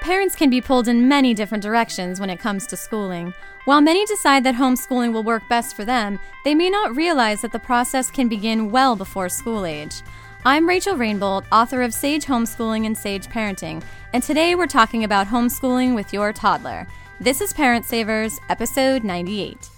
Parents can be pulled in many different directions when it comes to schooling. While many decide that homeschooling will work best for them, they may not realize that the process can begin well before school age. I'm Rachel Rainbolt, author of Sage Homeschooling and Sage Parenting, and today we're talking about homeschooling with your toddler. This is Parent Savers, episode 98.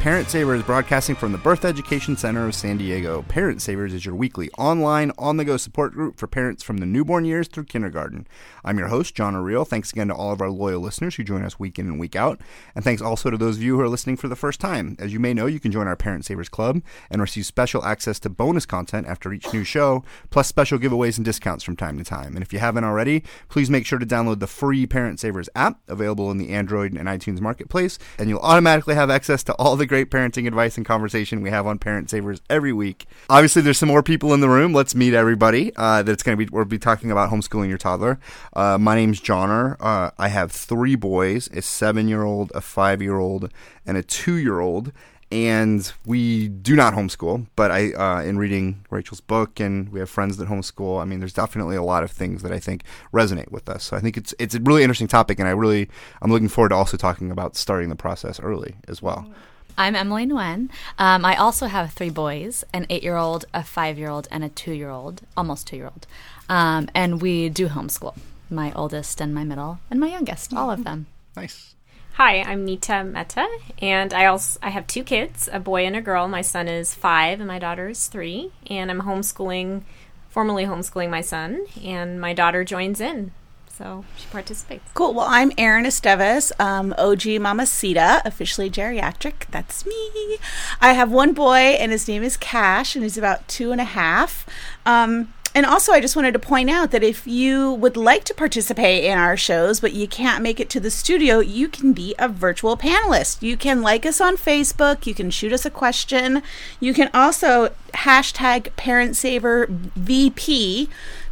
Parent Savers, broadcasting from the Birth Education Center of San Diego. Parent Savers is your weekly online, on the go support group for parents from the newborn years through kindergarten. I'm your host, Johner Riehl. Thanks again to all of our loyal listeners who join us week in and week out. And thanks also to those of you who are listening for the first time. As you may know, you can join our Parent Savers Club and receive special access to bonus content after each new show, plus special giveaways and discounts from time to time. And if you haven't already, please make sure to download the free Parent Savers app available in the Android and iTunes marketplace, and you'll automatically have access to all the great parenting advice and conversation we have on Parent Savers every week. Obviously, there's some more people in the room. Let's meet everybody. Uh, that's going to be we'll be talking about homeschooling your toddler. Uh, my name's Johnner. Uh, I have three boys: a seven-year-old, a five-year-old, and a two-year-old and we do not homeschool. But I, uh, in reading Rachel's book, and we have friends that homeschool. I mean, there's definitely a lot of things that I think resonate with us. So I think it's it's a really interesting topic, and I really I'm looking forward to also talking about starting the process early as well. I'm Emily Nguyen. Um, I also have three boys an eight year old, a five year old, and a two year old, almost two year old. Um, and we do homeschool my oldest and my middle and my youngest, all of them. Nice. Hi, I'm Nita Mehta, and I also I have two kids, a boy and a girl. My son is five, and my daughter is three. And I'm homeschooling, formally homeschooling my son, and my daughter joins in, so she participates. Cool. Well, I'm Erin Esteves, um, OG Mamacita, officially geriatric. That's me. I have one boy, and his name is Cash, and he's about two and a half. Um, and also, I just wanted to point out that if you would like to participate in our shows, but you can't make it to the studio, you can be a virtual panelist. You can like us on Facebook. You can shoot us a question. You can also hashtag ParentSaverVP VP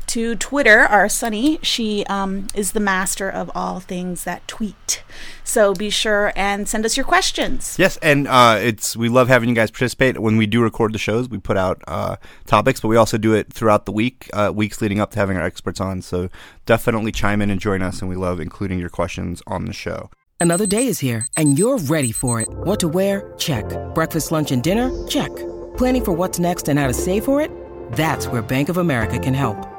to Twitter. Our Sunny, she um, is the master of all things that tweet. So be sure and send us your questions. Yes, and uh, it's we love having you guys participate. When we do record the shows, we put out uh, topics, but we also do it throughout the week, uh, weeks leading up to having our experts on. So definitely chime in and join us, and we love including your questions on the show. Another day is here, and you're ready for it. What to wear? Check. Breakfast, lunch, and dinner? Check. Planning for what's next and how to save for it? That's where Bank of America can help.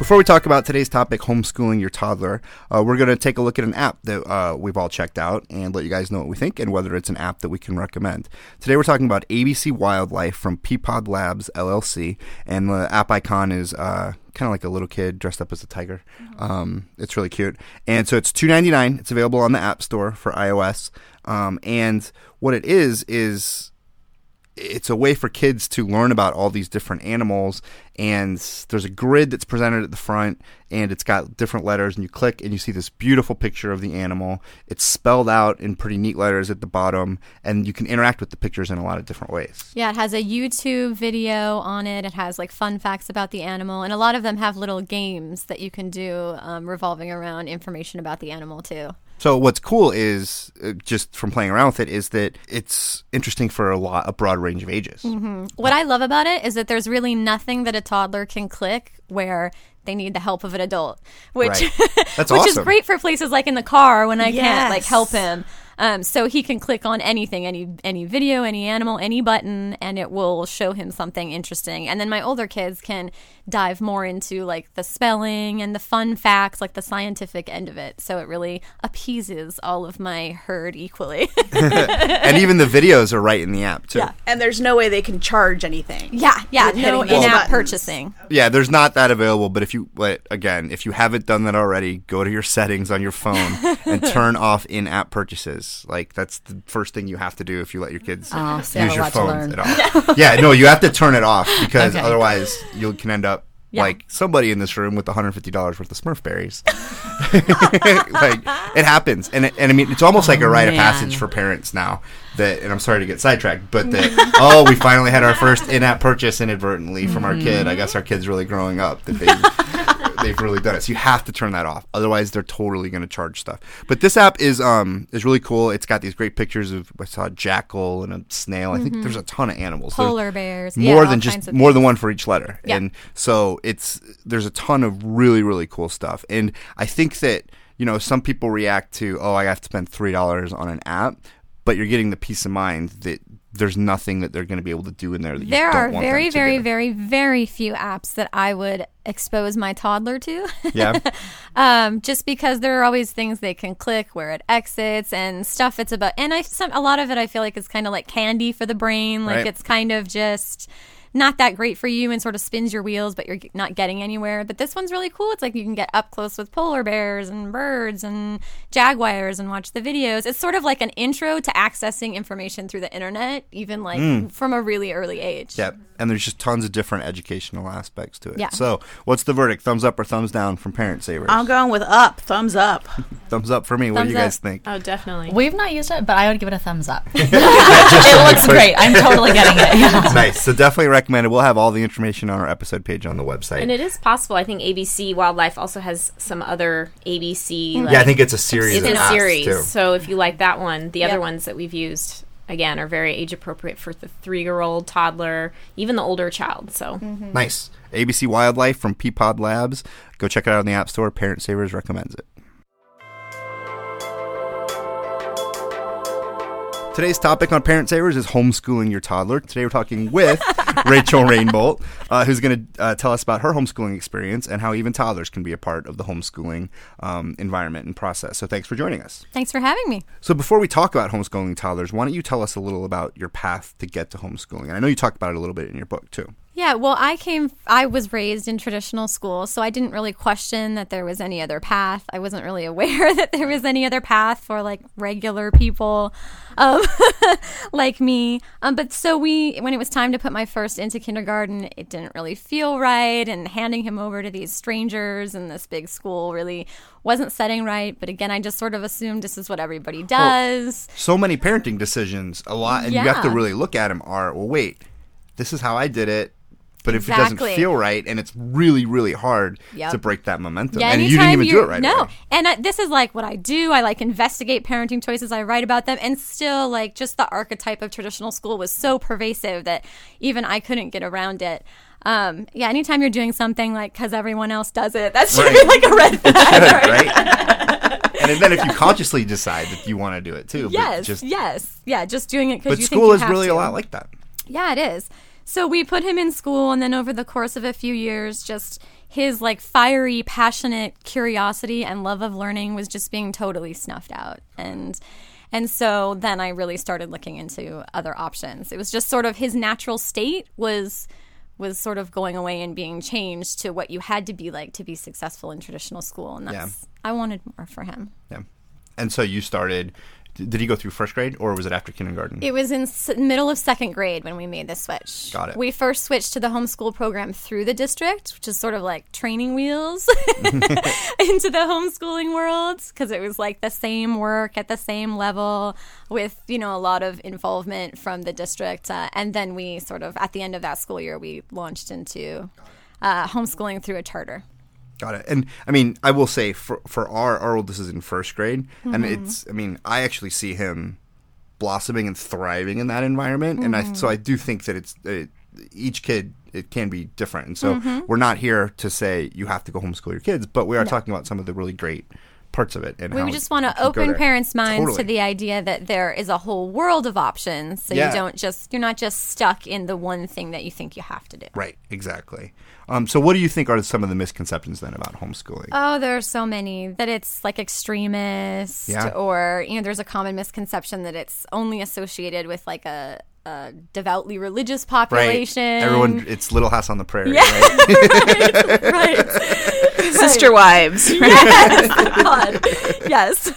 Before we talk about today's topic, homeschooling your toddler, uh, we're going to take a look at an app that uh, we've all checked out and let you guys know what we think and whether it's an app that we can recommend. Today we're talking about ABC Wildlife from Peapod Labs LLC, and the app icon is uh, kind of like a little kid dressed up as a tiger. Um, it's really cute, and so it's two ninety nine. It's available on the App Store for iOS, um, and what it is is it's a way for kids to learn about all these different animals and there's a grid that's presented at the front and it's got different letters and you click and you see this beautiful picture of the animal it's spelled out in pretty neat letters at the bottom and you can interact with the pictures in a lot of different ways Yeah, it has a YouTube video on it. It has like fun facts about the animal, and a lot of them have little games that you can do um, revolving around information about the animal too. So what's cool is uh, just from playing around with it is that it's interesting for a lot a broad range of ages. Mm-hmm. What I love about it is that there's really nothing that a toddler can click where they need the help of an adult, which Right. That's which is great for places like in the car when I can't like help him. Um, so he can click on anything, any any video, any animal, any button, and it will show him something interesting. And then my older kids can dive more into like the spelling and the fun facts, like the scientific end of it. So it really appeases all of my herd equally. and even the videos are right in the app too. Yeah. And there's no way they can charge anything. yeah, yeah, no in-app buttons. purchasing. Yeah, there's not that available, but if you but again, if you haven't done that already, go to your settings on your phone and turn off in-app purchases. Like that's the first thing you have to do if you let your kids Oh, use have your lot to phones at all. yeah, no, you have to turn it off because Okay. otherwise you can end up Yeah. like somebody in this room with $150 worth of Smurf berries. like it happens, and it, and I mean it's almost like a rite of oh, passage for parents now. That and I'm sorry to get sidetracked, but that oh we finally had our first in-app purchase inadvertently from our mm-hmm. kid. I guess our kid's really growing up. That they they've really done it. So you have to turn that off, otherwise they're totally going to charge stuff. But this app is um is really cool. It's got these great pictures of I saw a jackal and a snail. I think there's a ton of animals. There's Polar bears, more yeah, than just more than one for each letter. Yeah. And so it's there's a ton of really really cool stuff. And I think that you know some people react to oh I have to spend three dollars on an app, but you're getting the peace of mind that there's nothing that they're going to be able to do in there that you There don't are want very, very, do. very, very few apps that I would expose my toddler to. yeah um, just because there are always things they can click where it exits and stuff it's about. And I some a lot of it I feel like is kind of like candy for the brain. Like Right. it's kind of just not that great for you and sort of spins your wheels, but you're not getting anywhere. But this one's really cool. It's like you can get up close with polar bears and birds and jaguars and watch the videos. It's sort of like an intro to accessing information through the internet, even like hmm. from a really early age. Yep. And there's just tons of different educational aspects to it. Yeah. So what's the verdict? Thumbs up or thumbs down from Parent Savers? I'm going with up, thumbs up. thumbs up for me. what do Thumbs you guys up. think? Oh, definitely. We've not used it, but I would give it a thumbs up. it looks great. I'm totally getting it. Yeah. nice. So definitely recommend it. We'll have all the information on our episode page on the website. And it is possible. I think ABC Wildlife also has some other ABC. Like, yeah, I think it's a series. it's of a series. too. So if you like that one, the other ones that we've used again are very age appropriate for the three year old, toddler, even the older child. So Nice. ABC Wildlife from Peapod Labs. Go check it out in the App Store. Parent Savers recommends it. Today's topic on Parent Savers is homeschooling your toddler. Today we're talking with Rachel Rainbolt, uh, who's going to uh, tell us about her homeschooling experience and how even toddlers can be a part of the homeschooling um, environment and process. So thanks for joining us. Thanks for having me. So before we talk about homeschooling toddlers, why don't you tell us a little about your path to get to homeschooling? And I know you talked about it a little bit in your book too. Yeah, well, I came, I was raised in traditional school, so I didn't really question that there was any other path. I wasn't really aware that there was any other path for like regular people um, like me. Um, but so we, when it was time to put my first into kindergarten, it didn't really feel right. And handing him over to these strangers in this big school really wasn't setting right. But again, I just sort of assumed this is what everybody does. so many parenting decisions a lot and you have to really look at them are well wait this is how i did it but if it doesn't feel right and it's really really hard Yep. to break that momentum Yeah, and you didn't even do it right No, away. and uh, this is like what I do. I like investigate parenting choices. I write about them, and still, like, just the archetype of traditional school was so pervasive that even I couldn't get around it. Um, yeah, anytime you're doing something like because everyone else does it, that should be like a red flag. Right and then if you consciously decide that you want to do it too Yes, just yes, yeah, just doing it because but you school is really to. a lot like that Yeah, it is. So we put him in school, and then over the course of a few years, just his like fiery, passionate curiosity and love of learning was just being totally snuffed out. And and so then I really started looking into other options. It was just sort of his natural state was was sort of going away and being changed to what you had to be like to be successful in traditional school, and that's yeah. I wanted more for him. yeah and so you started did he go through first grade or was it after kindergarten It was in s- middle of second grade when we made the switch. Got it. We first switched to the homeschool program through the district, which is sort of like training wheels into the homeschooling world because it was like the same work at the same level with, you know, a lot of involvement from the district. Uh, and then we sort of, at the end of that school year, we launched into uh, homeschooling through a charter. Got it. And I mean, I will say for for our our oldest is in first grade, and Mm-hmm. it's. I mean, I actually see him blossoming and thriving in that environment, and I so I do think that it's it, each kid it can be different, and so Mm-hmm. we're not here to say you have to go homeschool your kids, but we are talking about some of the really great parts of it. And We just want to open parents' minds Totally. to the idea that there is a whole world of options. So Yeah. you don't just you're not just stuck in the one thing that you think you have to do. Right, exactly. Um, so, what do you think are some of the misconceptions then about homeschooling? Oh, there are so many that it's like extremist, Yeah. or you know, there's a common misconception that it's only associated with like a, a devoutly religious right, population. everyone, it's Little House on the Prairie. right? right? Sister wives. God. yes.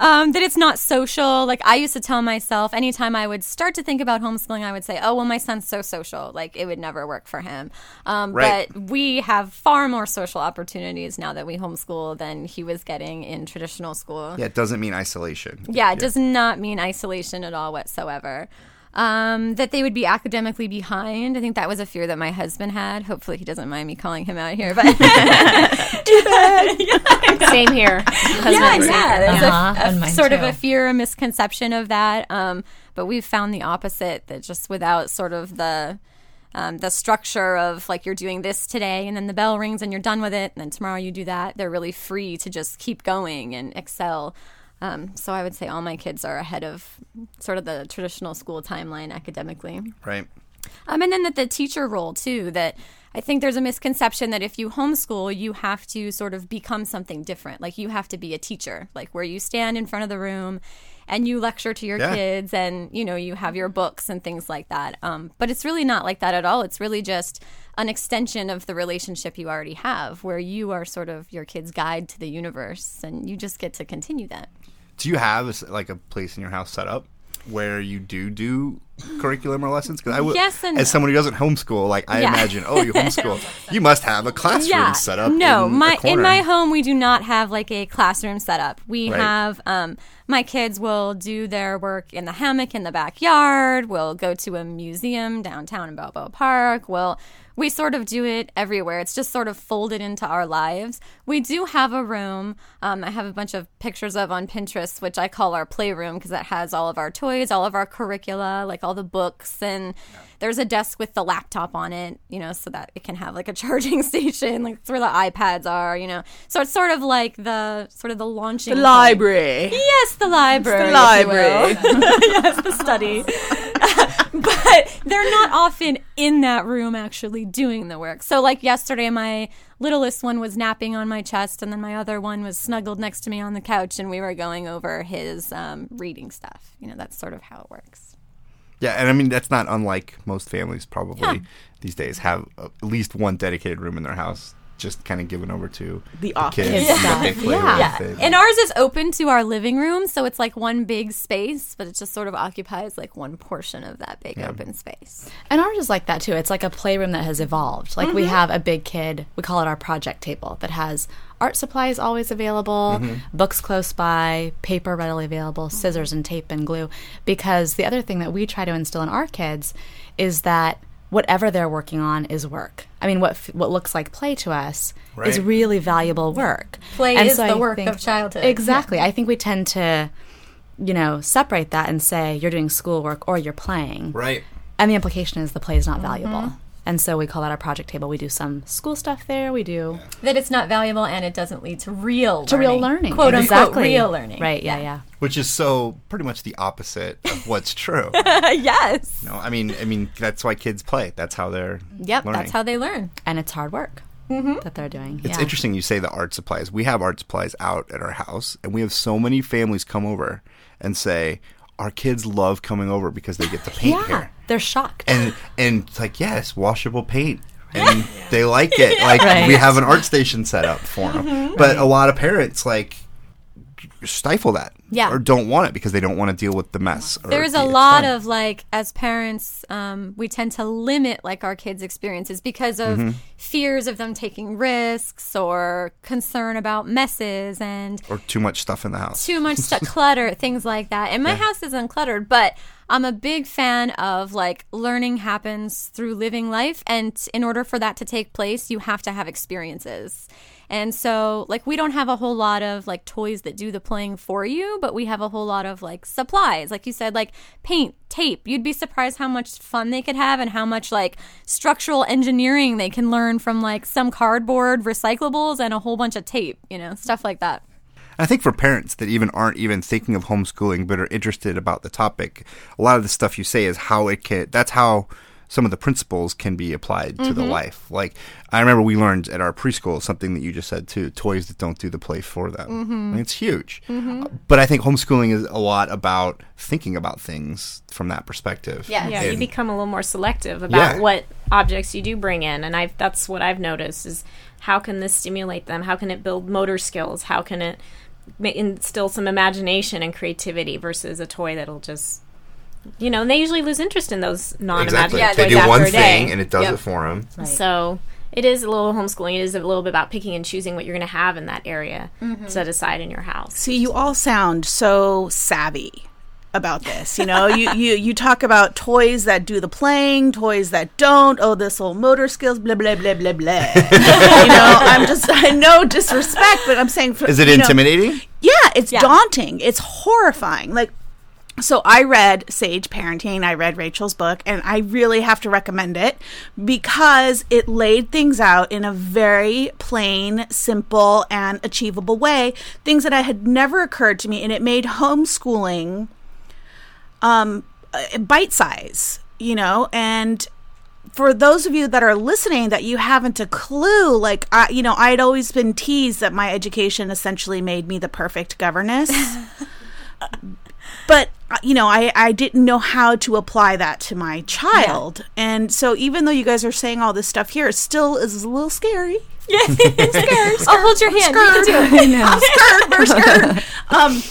Um, that it's not social. Like I used to tell myself anytime I would start to think about homeschooling, I would say, oh, well, my son's so social. Like it would never work for him. Um, Right. But we have far more social opportunities now that we homeschool than he was getting in traditional school. yeah, it doesn't mean isolation. Yeah, it does not mean isolation at all whatsoever. Um, that they would be academically behind. I think that was a fear that my husband had. Hopefully, he doesn't mind me calling him out here. But Same here. Husband, yeah, same yeah, here. there's Uh-huh, a, and mine sort of a fear, a misconception of that. Um, but we've found the opposite. That just without sort of the um, the structure of like you're doing this today, and then the bell rings and you're done with it, and then tomorrow you do that. They're really free to just keep going and excel. Um, so I would say all my kids are ahead of sort of the traditional school timeline academically. Right. Um, and then that the teacher role too. That I think there's a misconception that if you homeschool, you have to sort of become something different. Like you have to be a teacher, like where you stand in front of the room and you lecture to your Yeah. kids, and you know you have your books and things like that. Um, but it's really not like that at all. It's really just an extension of the relationship you already have, where you are sort of your kid's guide to the universe, and you just get to continue that. Do you have like a place in your house set up where you do do curriculum or lessons? Because I would, Yes and as someone who doesn't homeschool, like I Yeah. imagine, oh, you homeschool, you must have a classroom set up. No, in my in my home we do not have like a classroom set up. We Right. have um my kids will do their work in the hammock in the backyard. We'll go to a museum downtown in Balboa Park. We'll we sort of do it everywhere. It's just sort of folded into our lives. We do have a room. Um, I have a bunch of pictures of on Pinterest, which I call our playroom because it has all of our toys, all of our curricula, like all the books, and there's a desk with the laptop on it, you know, so that it can have like a charging station, like it's where the iPads are, you know. So it's sort of like the sort of the launching The point. library. Yes, the library. The if you library. yes, the study. but they're not often in that room actually doing the work. So, like yesterday, my littlest one was napping on my chest, and then my other one was snuggled next to me on the couch, and we were going over his um, reading stuff. You know, that's sort of how it works. Yeah, and I mean that's not unlike most families probably Yeah. these days have uh, at least one dedicated room in their house, just kind of given over to The kids office. and what they play Yeah. And ours is open to our living room, so it's like one big space, but it just sort of occupies like one portion of that big open space. And ours is like that too. It's like a playroom that has evolved. Like we mm-hmm. have a big kid, we call it our project table, that has art supplies always available, mm-hmm. books close by, paper readily available, scissors mm-hmm. and tape and glue. Because the other thing that we try to instill in our kids is that whatever they're working on is work. I mean, what f- what looks like play to us is really valuable work. Play And is so the I work think- of childhood. Exactly. I think we tend to, you know, separate that and say you're doing schoolwork or you're playing. Right. And the implication is the play is not Mm-hmm. valuable. And so we call that our project table. We do some school stuff there. We do that it's not valuable and it doesn't lead to real to real learning. quote unquote real learning. Right. Yeah. Yeah. Which is so pretty much the opposite of what's true. yes. no, I mean, I mean that's why kids play. That's how they're Yep. learning. That's how they learn. And it's hard work Mm-hmm. that they're doing. It's yeah. interesting you say the art supplies. We have art supplies out at our house, and we have so many families come over and say, "Our kids love coming over because they get to paint Yeah. here." They're shocked. And and it's like, yes, washable paint. And they like it. Like Right. we have an art station set up for them. Mm-hmm. But a lot of parents like stifle that. Yeah. Or don't want it because they don't want to deal with the mess. There's the- a lot fun. of like, as parents, um, we tend to limit like our kids' experiences because of Mm-hmm. fears of them taking risks or concern about messes and or too much stuff in the house. too much stuff, clutter, things like that. And my house is uncluttered, but I'm a big fan of like learning happens through living life. And in order for that to take place, you have to have experiences. And so, like, we don't have a whole lot of like toys that do the playing for you, but we have a whole lot of like supplies. Like you said, like paint, tape. You'd be surprised how much fun they could have and how much like structural engineering they can learn from like some cardboard recyclables and a whole bunch of tape, you know, stuff like that. I think for parents that even aren't even thinking of homeschooling but are interested about the topic, a lot of the stuff you say is how it can. That's how some of the principles can be applied to the mm-hmm. life. Like I remember we learned at our preschool something that you just said too: toys that don't do the play for them. Mm-hmm. I mean, it's huge. Mm-hmm. Uh, but I think homeschooling is a lot about thinking about things from that perspective. Yeah. Yeah, you become a little more selective about Yeah. what objects you do bring in, and I that's what I've noticed is how can this stimulate them? How can it build motor skills? How can it instill some imagination and creativity versus a toy that'll just you know, and they usually lose interest in those non-imaginary exactly. toys they do after one a day. thing and it does Yep. it for them. So it is a little homeschooling. It is a little bit about picking and choosing what you're going to have in that area Mm-hmm. set aside in your house. See, you all sound so savvy about this. You know, you, you you talk about toys that do the playing, toys that don't. Oh, this whole motor skills, blah blah blah blah blah. you know, I'm just I know disrespect, but I'm saying for, Is it you know- intimidating? yeah, it's daunting. It's horrifying. Like so I read Sage Parenting, I read Rachel's book, and I really have to recommend it because it laid things out in a very plain, simple, and achievable way. Things that I had never occurred to me, and it made homeschooling um bite size, you know, and for those of you that are listening that you haven't a clue like i you know i'd always been teased that my education essentially made me the perfect governess but uh, you know I, I didn't know how to apply that to my child and so even though you guys are saying all this stuff here it still is a little scary Yeah, scary. I'll hold your hand. You can do it. I'm scared, we're scared. um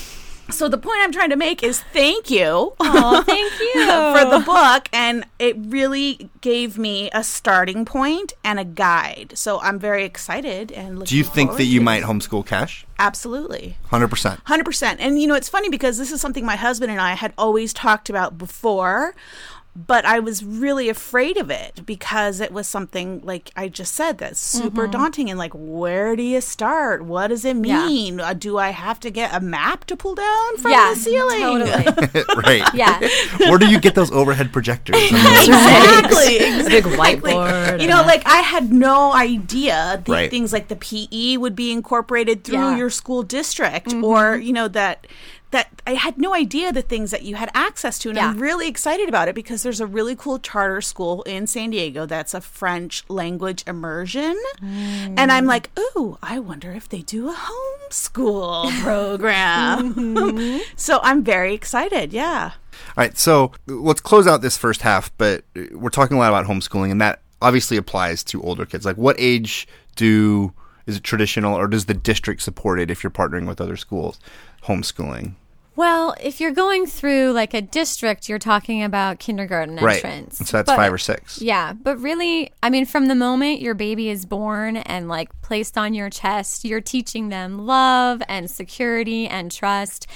so the point i'm trying to make is thank you Oh, thank you. for the book and it really gave me a starting point and a guide so i'm very excited and Do you think that you might homeschool Cash? absolutely Hundred percent. 100% and you know it's funny because this is something my husband and i had always talked about before but i was really afraid of it because it was something like i just said that's super Mm-hmm. daunting and like where do you start what does it mean uh, do i have to get a map to pull down from Yeah, the ceiling totally. right. Yeah. Where do you get those overhead projectors? I mean, exactly big whiteboard. you know, like I had no idea the Right. things like the PE would be incorporated through Yeah. your school district, or you know that that I had no idea the things that you had access to, and I'm really excited about it because there's a really cool charter school in San Diego that's a French language immersion, and I'm like, ooh, I wonder if they do a homeschool program. Mm-hmm. so I'm very excited. Yeah. All right, so let's close out this first half, but we're talking a lot about homeschooling, and that obviously applies to older kids. Like, what age do is it traditional, or does the district support it if you're partnering with other schools? Homeschooling, Well, if you're going through like a district, you're talking about kindergarten right? entrance. So that's But- five or six. Yeah, but really, I mean, from the moment your baby is born and like placed on your chest, you're teaching them love and security and trust.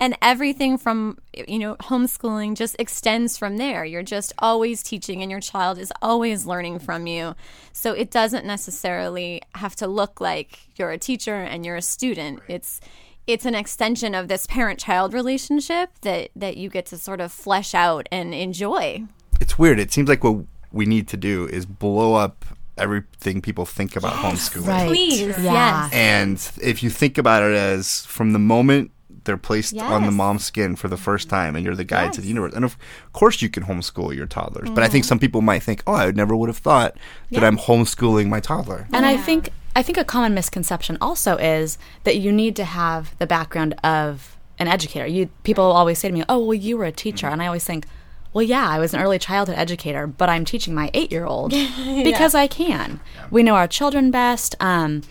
And everything from, you know, homeschooling just extends from there. You're just always teaching, and your child is always learning from you. So it doesn't necessarily have to look like you're a teacher and you're a student. It's, it's an extension of this parent child relationship that, that you get to sort of flesh out and enjoy. It's weird. It seems like what we need to do is blow up everything people think about homeschooling. Right. Please, Yeah. yes. And if you think about it as from the moment they're placed on the mom's skin for the first time and you're the guide to the universe. And of course you can homeschool your toddlers. But I mm-hmm. think some people might think, oh, I never would have thought that I'm homeschooling my toddler. And I think I think a common misconception also is that you need to have the background of an educator. You people always say to me, "Oh, well, you were a teacher," and I always think, "Well, yeah, I was an early childhood educator, but I'm teaching my eight-year-old because I can. We know our children best. Um,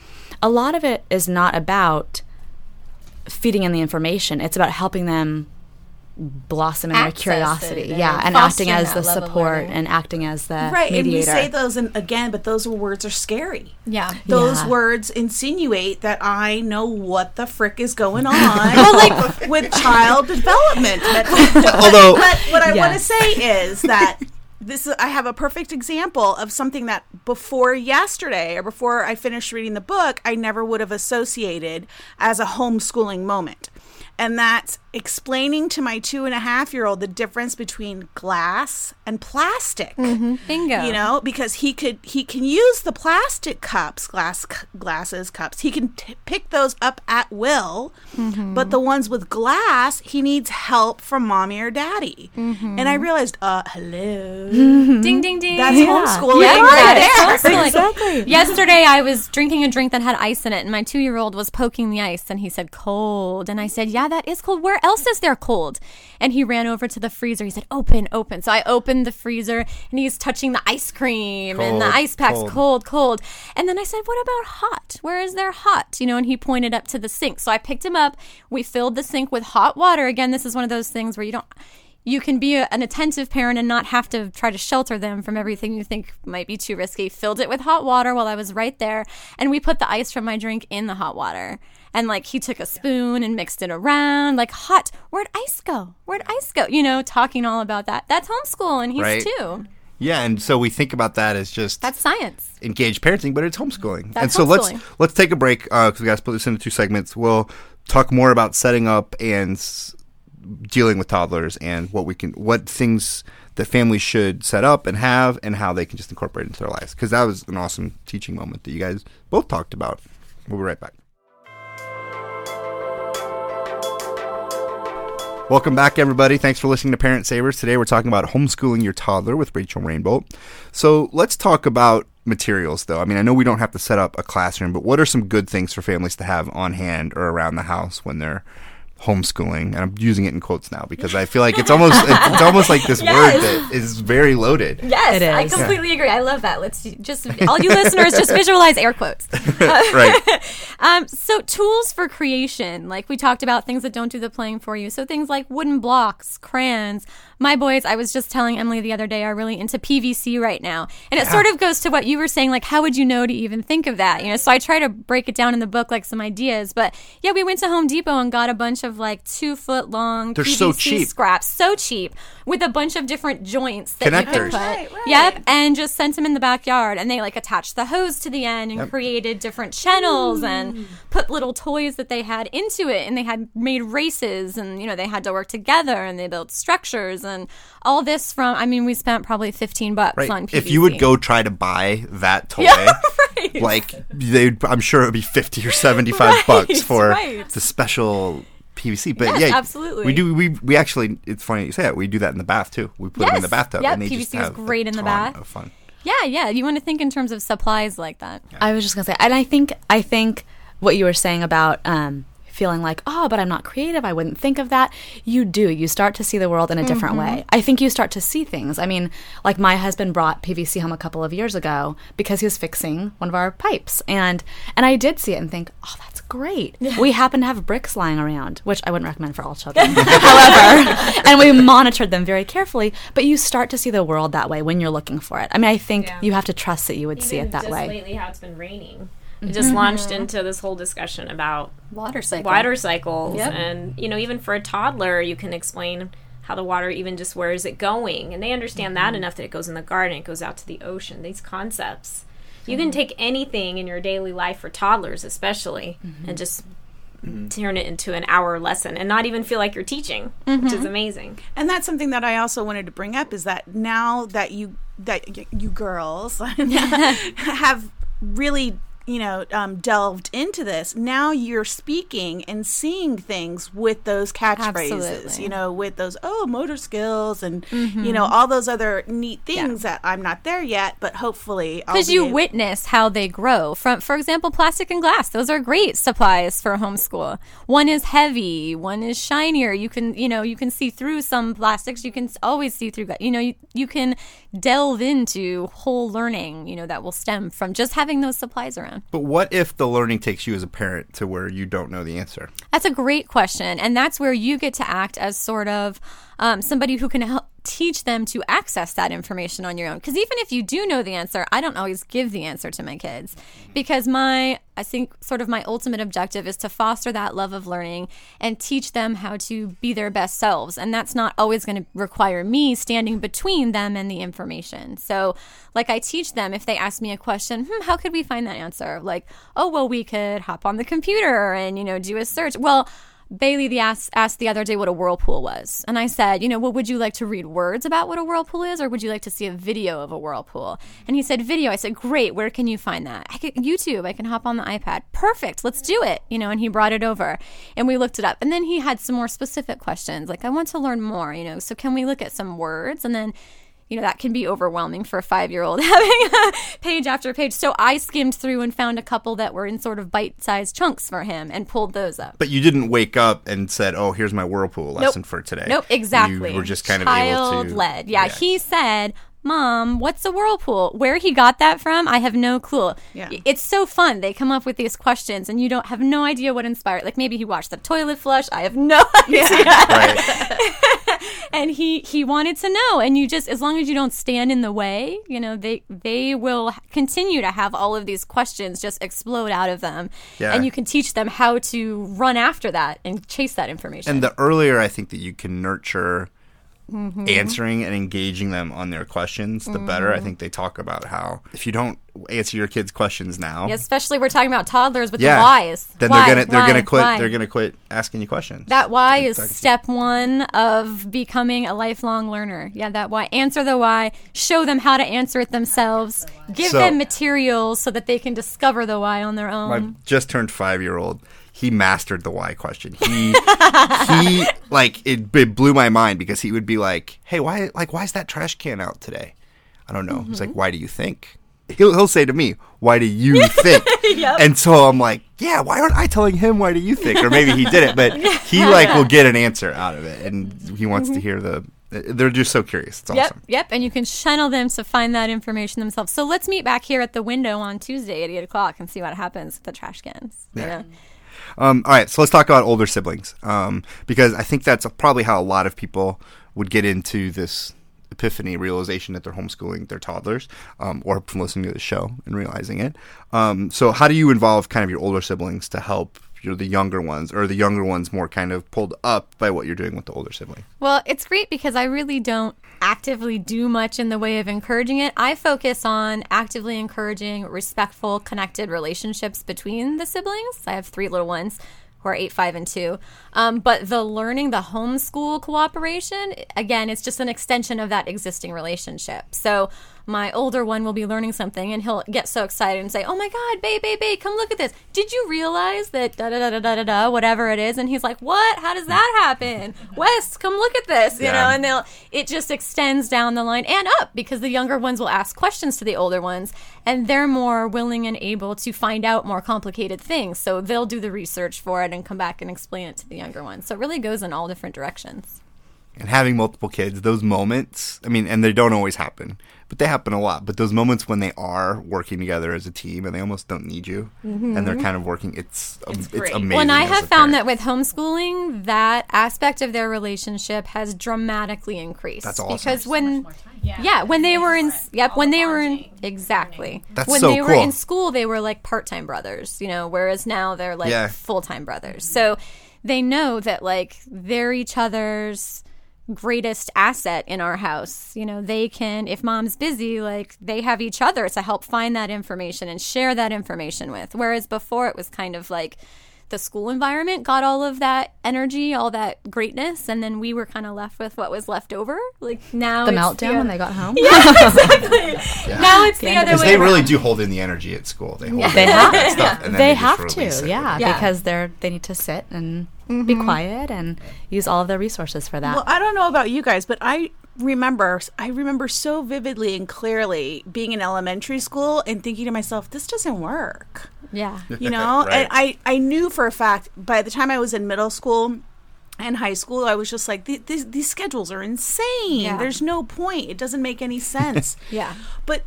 a lot of it is not about feeding in the information; it's about helping them blossom in their curiosity. it and yeah, and acting as the support and acting as the Right, and we say those and again, but those words are scary. Yeah. Those Yeah. words insinuate that I know what the frick is going on like with child development. But, Although- but what I want to say is that this is, I have a perfect example of something that before yesterday or before I finished reading the book, I never would have associated as a homeschooling moment. And that's explaining to my two and a half year old the difference between glass and plastic. Mm-hmm. Bingo. you know because he could he can use the plastic cups glass c- glasses cups. He can t- pick those up at will. Mm-hmm. But the ones with glass he needs help from mommy or daddy. Mm-hmm. And i realized uh hello. Ding ding ding. that's homeschooling Yeah, right that there. is homeschooling. Yesterday, I was drinking a drink that had ice in it, and my two-year-old was poking the ice, and he said cold, and I said, "Yeah, that is cold. Where else is there cold?" And he ran over to the freezer. He said, "Open, open." So I opened the freezer, and he's touching the ice cream and the ice packs, cold. cold, cold. And then I said, "What about hot? Where is there hot?" You know, and he pointed up to the sink. So I picked him up. We filled the sink with hot water. Again, this is one of those things where you don't you can be a, an attentive parent and not have to try to shelter them from everything you think might be too risky. Filled it with hot water while I was right there, and we put the ice from my drink in the hot water. And like he took a spoon and mixed it around, like hot. Where'd ice go? Where'd ice go? You know, talking all about that. That's homeschool, and he's Right. two. Yeah, and so we think about that as just That's science. engaged parenting, but it's homeschooling. That's and so let's let's take a break uh, because we got to split this into two segments. We'll talk more about setting up and s- dealing with toddlers and what we can, what things that families should set up and have, and how they can just incorporate into their lives. Because that was an awesome teaching moment that you guys both talked about. We'll be right back. Welcome back, everybody. Thanks for listening to Parent Savers. Today we're talking about homeschooling your toddler with Rachel Rainbolt. So let's talk about materials, though. I mean, I know we don't have to set up a classroom, but what are some good things for families to have on hand or around the house when they're homeschooling? And I'm using it in quotes now because I feel like it's almost it's, it's almost like this word that is very loaded. Yes, It I is. completely agree. I love that. Let's just all you listeners just visualize air quotes. right. Um, so tools for creation, like we talked about things that don't do the playing for you. So things like wooden blocks, crayons. My boys, I was just telling Emily the other day, are really into PVC right now, and it sort of goes to what you were saying. Like, how would you know to even think of that? You know, so I try to break it down in the book, like some ideas. But yeah, we went to Home Depot and got a bunch of like two foot long They're PVC so cheap. scraps, so cheap, with a bunch of different joints that you could put. Right, right. Yep, and just sent them in the backyard, and they like attached the hose to the end and created different channels mm. and put little toys that they had into it, and they had made races, and you know they had to work together, and they built structures, and all this from. I mean, we spent probably fifteen bucks Right. on PVC. If you would go try to buy that toy, like they, I'm sure it would be fifty or seventy-five bucks for right. the special PVC. But Yes, yeah, absolutely. we do. We we actually. It's funny you say that. We do that in the bath too. We put them in the bathtub. Yep, and they just PVC is have a great in the bath. Of fun. yeah, yeah, you want to think in terms of supplies like that. I was just gonna say, and I think I think what you were saying about um, feeling like, oh, but I'm not creative. I wouldn't think of that. You do. You start to see the world in a different mm-hmm. way. I think you start to see things. I mean, like my husband brought PVC home a couple of years ago because he was fixing one of our pipes, and and I did see it and think, oh, that's great. We happen to have bricks lying around, which I wouldn't recommend for all children. However, and we monitored them very carefully. But you start to see the world that way when you're looking for it. I mean, I think Yeah. you have to trust that you would see it that way. lately how it's been raining. It just launched mm-hmm. into this whole discussion about Water cycle. water cycles. Yep. and you know even for a toddler you can explain how the water even just where is it going? And they understand that mm-hmm. enough that it goes in the garden it goes out to the ocean these concepts. You can take anything in your daily life for toddlers especially and mm-hmm. just turn it into an hour lesson and not even feel like you're teaching which is amazing. And that's something that I also wanted to bring up is that now that you that y- you girls have really you know um, delved into this now you're speaking and seeing things with those catchphrases Absolutely. you know with those oh motor skills and you know all those other neat things that i'm not there yet but hopefully because be you able- witness how they grow. From for example plastic and glass those are great supplies for homeschool. One is heavy one is shinier. You can you know you can see through some plastics. You can always see through you know you, you can delve into whole learning you know that will stem from just having those supplies around But what if the learning takes you as a parent to where you don't know the answer? That's a great question. And that's where you get to act as sort of um, somebody who can help teach them to access that information on your own. Because even if you do know the answer, I don't always give the answer to my kids. Because my, I think, sort of my ultimate objective is to foster that love of learning and teach them how to be their best selves. And that's not always going to require me standing between them and the information. So, like, I teach them if they ask me a question, hmm, how could we find that answer? Like, oh, well, we could hop on the computer and, you know, do a search. Well, Bailey the asked, asked the other day what a whirlpool was. And I said, you know, well, would you like to read words about what a whirlpool is or would you like to see a video of a whirlpool? And he said, video. I said, great. Where can you find that? I could, YouTube. I can hop on the iPad. Perfect. Let's do it. You know, and he brought it over and we looked it up. And then he had some more specific questions. Like, I want to learn more, you know, so can we look at some words? And then you know that can be overwhelming for a five year old having page after page. So i skimmed through and found a couple that were in sort of bite-sized chunks for him and pulled those up. But you didn't wake up and said, "Oh, here's my whirlpool lesson for today." nope exactly You were just kind of able child to led yeah, he said Mom, what's a whirlpool? Where he got that from, I have no clue. Yeah. It's so fun. They come up with these questions and you don't have no idea what inspired. Like maybe he watched the toilet flush. I have no idea. Right. and he he wanted to know and you just as long as you don't stand in the way you know they they will continue to have all of these questions just explode out of them Yeah. and you can teach them how to run after that and chase that information And the earlier I think that you can nurture Mm-hmm. answering and engaging them on their questions, the better. I Mhm. think they talk about how if you don't answer your kids' questions now, Yeah, especially we're talking about toddlers with yeah, the whys then Why? they're gonna they're Why? gonna quit. Why? They're gonna quit asking you questions. That why is step one of becoming a lifelong learner. Yeah, that why. Answer the why. Show them how to answer it themselves. Give So- them materials so that they can discover the why on their own. my just turned five year old he mastered the why question he he like it, it blew my mind because he would be like hey why like why is that trash can out today i don't know he's like mm-hmm. why do you think he'll, he'll say to me why do you think Yep. and so i'm like yeah why aren't i telling him why do you think or maybe he did it but he like will get an answer out of it and he wants to mm-hmm. hear the they're just so curious it's Yep, awesome yep, and you can channel them to find that information themselves. So let's meet back here at the window on Tuesday at eight o'clock and see what happens with the trash cans. you Yeah. know? Um, all right, so let's talk about older siblings um, because I think that's probably how a lot of people would get into this epiphany realization that they're homeschooling their toddlers um, or from listening to the show and realizing it. Um, so, how do you involve kind of your older siblings to help you know, the younger ones, or the younger ones more kind of pulled up by what you're doing with the older sibling? Well, it's great because I really don't actively do much in the way of encouraging it. I focus on actively encouraging respectful, connected relationships between the siblings. I have three little ones who are eight, five, and two. Um, but the learning, the homeschool cooperation, again, it's just an extension of that existing relationship. So my older one will be learning something and he'll get so excited and say, Oh my God, babe, babe, babe, come look at this. Did you realize that da da da da da da da, whatever it is? And he's like, What? How does that happen? Wes, come look at this, you Yeah. know, and they'll, it just extends down the line and up because the younger ones will ask questions to the older ones and they're more willing and able to find out more complicated things. So they'll do the research for it and come back and explain it to the younger ones. So it really goes in all different directions. and having multiple kids, those moments, I mean, and they don't always happen, but they happen a lot. But those moments when they are working together as a team and they almost don't need you and they're Mhm. kind of working, it's it's, great. amazing. When I have found parent. that with homeschooling, that aspect of their relationship has dramatically increased. That's awesome. Because when, yeah, when they were in, yep, when they were in, exactly. That's when so they were cool. in school, they were like part-time brothers, you know, whereas now they're like Yeah. full-time brothers. So they know that like they're each other's greatest asset in our house. You know, they can, if mom's busy, like they have each other to help find that information and share that information with. Whereas before it was kind of like the school environment got all of that energy, all that greatness, and then we were kind of left with what was left over. Like now, The it's meltdown when they got home? Yeah, exactly. Now it's the, other Because way they around. really do hold in the energy at school. They hold They in have, that stuff, and then they just have to, yeah, Yeah. because they're they need to sit and be Mhm. quiet and use all of their resources for that. Well, I don't know about you guys, but I remember I remember so vividly and clearly being in elementary school and thinking to myself, this doesn't work. Yeah. You know, Right. and I I knew for a fact by the time I was in middle school and high school, I was just like "Th- these these schedules are insane. Yeah. There's no point. It doesn't make any sense. Yeah. But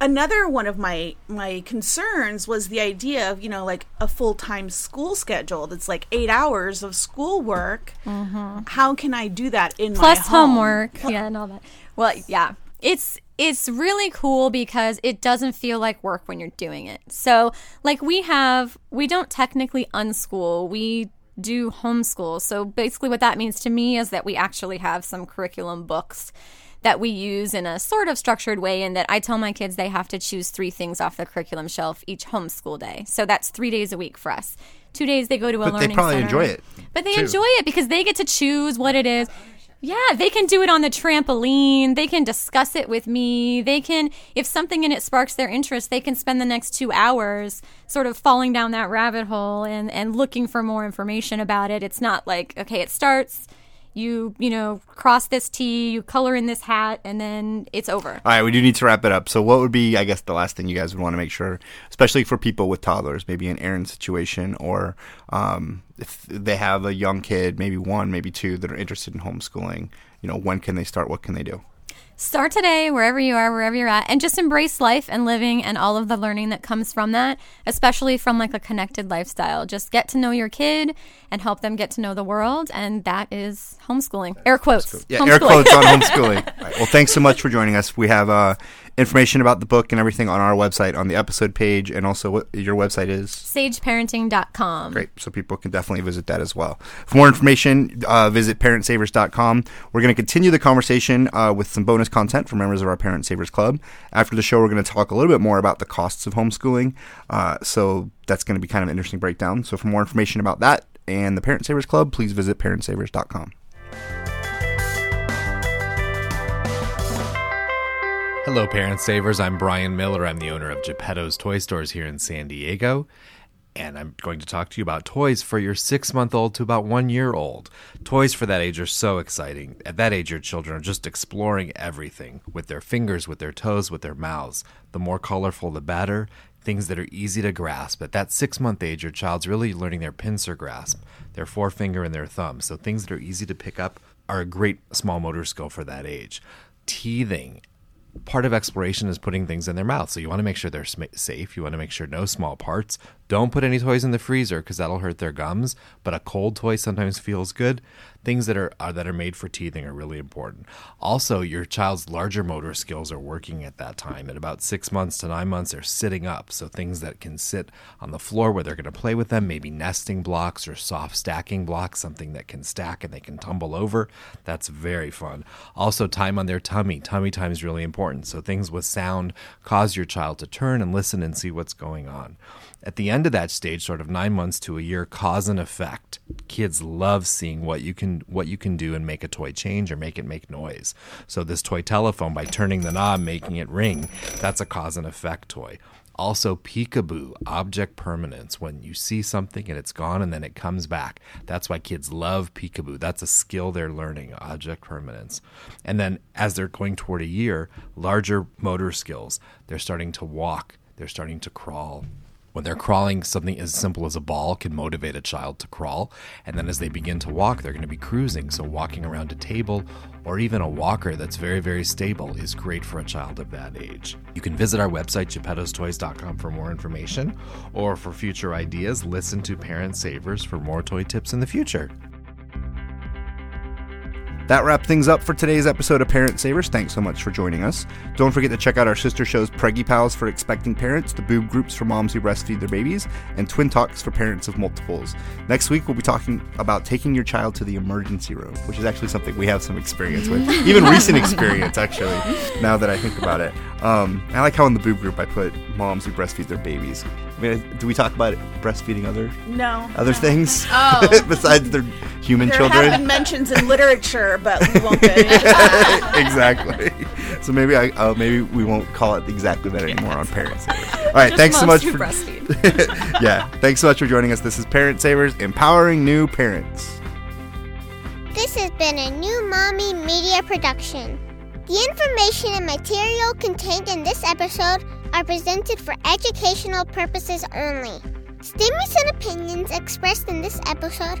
another one of my my concerns was the idea of you know like a full-time school schedule that's like eight hours of schoolwork. Mm-hmm. How can i do that in my plus home? homework. Yeah and all that. Well yeah. It's it's really cool because it doesn't feel like work when you're doing it. So like we have we don't technically unschool. We do homeschool. So basically what that means to me is that we actually have some curriculum books that we use in a sort of structured way and that I tell my kids they have to choose three things off the curriculum shelf each homeschool day. So that's 3 days a week for us. 2 days they go to a But they learning probably center. enjoy it, But they too. enjoy it because they get to choose what it is. Yeah, they can do it on the trampoline. They can discuss it with me. They can, if something in it sparks their interest, they can spend the next two hours sort of falling down that rabbit hole and, and looking for more information about it. It's not like, okay, it starts, you, you know, cross this T, you color in this hat, and then it's over. All right, we do need to wrap it up. So, what would be, I guess, the last thing you guys would want to make sure, especially for people with toddlers, maybe an Aaron situation, or um, if they have a young kid, maybe one, maybe two, that are interested in homeschooling? You know, when can they start? What can they do? Start today, wherever you are, wherever you're at, and just embrace life and living and all of the learning that comes from that, especially from like a connected lifestyle. Just get to know your kid and help them get to know the world, and that is homeschooling. Air quotes. Yeah, air quotes on homeschooling. Right, well, thanks so much for joining us. We have uh, information about the book and everything on our website on the episode page, and also what your website is. SageParenting.com. Great. So people can definitely visit that as well. For more information, uh, visit parentsavers.com. We're going to continue the conversation uh, with some bonus content for members of our Parent Savers Club. After the show, we're going to talk a little bit more about the costs of homeschooling. Uh, so that's going to be kind of an interesting breakdown. So for more information about that and the Parent Savers Club, please visit parentsavers.com. Hello, Parent Savers. I'm Brian Miller. I'm the owner of Geppetto's Toy Stores here in San Diego. And I'm going to talk to you about toys for your six month old to about one year old. Toys for that age are so exciting. At that age, your children are just exploring everything with their fingers, with their toes, with their mouths. The more colorful, the better. Things that are easy to grasp. At that six month age, your child's really learning their pincer grasp, their forefinger and their thumb. So things that are easy to pick up are a great small motor skill for that age. Teething part of exploration is putting things in their mouth. So you want to make sure they're safe. You want to make sure no small parts. Don't put any toys in the freezer because that'll hurt their gums. But a cold toy sometimes feels good. Things that are, are that are made for teething are really important. Also, your child's larger motor skills are working at that time. At about six months to nine months, they're sitting up. So things that can sit on the floor where they're going to play with them, maybe nesting blocks or soft stacking blocks, something that can stack and they can tumble over. That's very fun. Also, time on their tummy. Tummy time is really important. So things with sound cause your child to turn and listen and see what's going on. At the end of that stage, sort of nine months to a year, cause and effect. Kids love seeing what you can what you can do and make a toy change or make it make noise. So this toy telephone, by turning the knob, making it ring, that's a cause and effect toy. Also, peekaboo, object permanence. When you see something and it's gone and then it comes back. That's why kids love peekaboo. That's a skill they're learning, object permanence. And then as they're going toward a year, larger motor skills. They're starting to walk, they're starting to crawl. When they're crawling, something as simple as a ball can motivate a child to crawl. And then as they begin to walk, they're going to be cruising. So, walking around a table or even a walker that's very, very stable is great for a child of that age. You can visit our website, geppettostoys.com, for more information. Or for future ideas, listen to Parent Savers for more toy tips in the future. That wraps things up for today's episode of Parent Savers. Thanks so much for joining us. Don't forget to check out our sister shows Preggy Pals for expecting parents, the Boob Groups for moms who breastfeed their babies, and Twin Talks for parents of multiples. Next week, we'll be talking about taking your child to the emergency room, which is actually something we have some experience with, even recent experience, actually, now that I think about it. Um, I like how in the Boob Group I put moms who breastfeed their babies. I mean, do we talk about breastfeeding other No. other things Oh. besides their human There children? have been mentions in literature, but we won't get into that. exactly. So maybe I uh, maybe we won't call it exactly that anymore on Parent Savers. All right, Just thanks so much for breastfeed. yeah, thanks so much for joining us. This is Parent Savers, empowering new parents. This has been a new Mommy Media production. The information and material contained in this episode are presented for educational purposes only. Statements and opinions expressed in this episode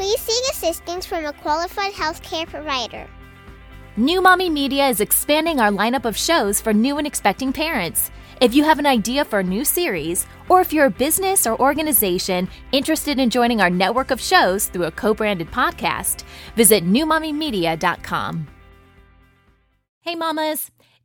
please seek assistance from a qualified healthcare provider. New Mommy Media is expanding our lineup of shows for new and expecting parents. If you have an idea for a new series, or if you're a business or organization interested in joining our network of shows through a co branded podcast, visit newmommymedia.com. Hey, mamas!